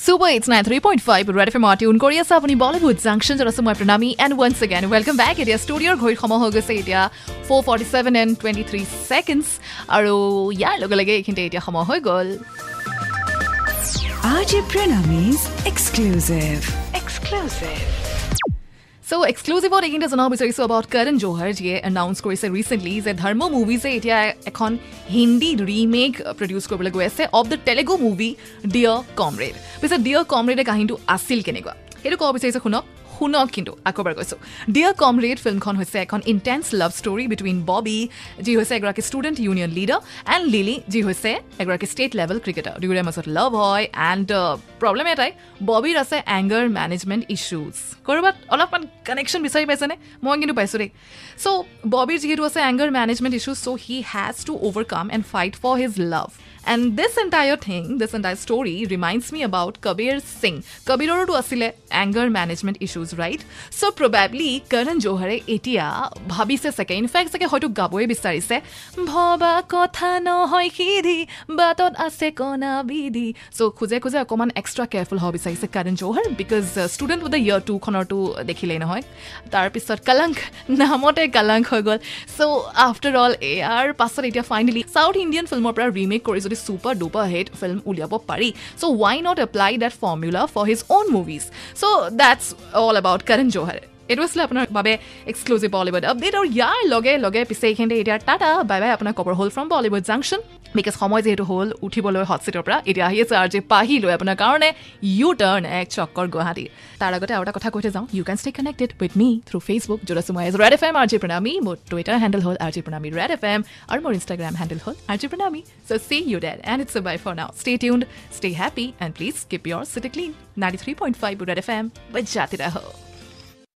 Super, it's 93.5 Red FM tune কৰি আছে আপুনি বলিউড জাংচন য'ত আছোঁ মই Pranami and once again welcome back এতিয়া ষ্টুডিঅ'ৰ ঘড়ীত সময় হৈ গৈছে এতিয়া four forty seven and twenty three seconds আৰু ইয়াৰ লগে লগে এইখিনিতে এতিয়া সময় হৈ গ'ল RJ Pranami's exclusive. Exclusive. চ' এক্সক্লুজিভত এইখিনিতে জনাব বিচাৰিছোঁ এবাউট কৰণ জোহৰ যিয়ে এনাউন্স কৰিছে ৰিচেণ্টলি যে ধৰ্ম মুভিজে এতিয়া এখন হিন্দী ৰিমেক প্ৰডিউচ কৰিবলৈ গৈ আছে of the Telugu movie dear comrade পিছে ডিয়ৰ কমৰেডে কাহিনীটো আছিল কেনেকুৱা সেইটো ক'ব বিচাৰিছে শুনক শুনক কিন্তু আকৌ এবাৰ কৈছোঁ ডিয়াৰ কমৰেড ফিল্মখন হৈছে এখন intense love story between Bobby যি হৈছে এগৰাকী student union leader and Lily যি হৈছে এগৰাকী ষ্টেট লেভেল ক্ৰিকেটাৰ দুয়োৰে মাজত লাভ হয় এণ্ড প্ৰব্লেম এটাই। ববিৰ আছে এংগাৰ মেনেজমেণ্ট ইছ্যুজ ক'ৰবাত অলপমান কানেকশ্যন বিচাৰি পাইছেনে? মই কিন্তু পাইছোঁ দেই। চ' ববিৰ যিহেতু আছে anger management issues so' he has to overcome and fight for his love and this entire thing this entire story reminds me about Kabir Singh কবিৰৰোতো আছিলে anger management issues right so' probably Karan জোহৰে এতিয়া ভাবিছে চাগে in fact চাগে হয়তো গাবই বিচাৰিছে ভবা কথা নহয় সিধি বাটত আছে কণা বিধি চ' খোজে খোজে অকণমান এক্সট্ৰা কেয়াৰফুল হ'ব বিচাৰিছে Karan Johar because student with the year টুখনৰতো দেখিলেই নহয় তাৰপিছত কলংক নামতে কলংক হৈ গ'ল চ' আফটাৰ অল এয়াৰ পাছত এতিয়া ফাইনেলি চাউথ ইণ্ডিয়ান ফিল্মৰ পৰা ৰিমেক কৰি যদি ছুপাৰ ডুপাৰ হিট ফিল্ম উলিয়াব পাৰি so' why not apply that formula for his own movies so' that's all about Karan Johar এইটো আছিলে আপোনাৰ বাবে এক্সক্লুজিভ বলিউড আপডেট আৰু ইয়াৰ লগে লগে পিছে এইখিনিতে এতিয়া টাটা বাই বাই আপোনাক কবৰ হ'ল ফ্ৰম বলিউড জাংচন বিকজ সময় যিহেতু হ'ল উঠিবলৈ হট চিটৰ পৰা এতিয়া আহি আছে আৰ জে পাহি লৈ আপোনাৰ কাৰণে ইউ টাৰ্ণ এক চক্কৰ গুৱাহাটী। তাৰ আগতে আৰু এটা কথা কৈ থৈ যাওঁ you can stay connected with me through Facebook য'ত আছোঁ মই as Red F M R J Pranami মোৰ টুইটাৰ হেণ্ডেল হ'ল R J Pranami Red F M আৰু মোৰ ইনষ্টাগ্ৰাম হেণ্ডেল হ'ল R J Pranami so' see you then and it's bye for now stay tuned stay happy and please keep your city clean ninety three point five Red F M বাজাতে ৰহো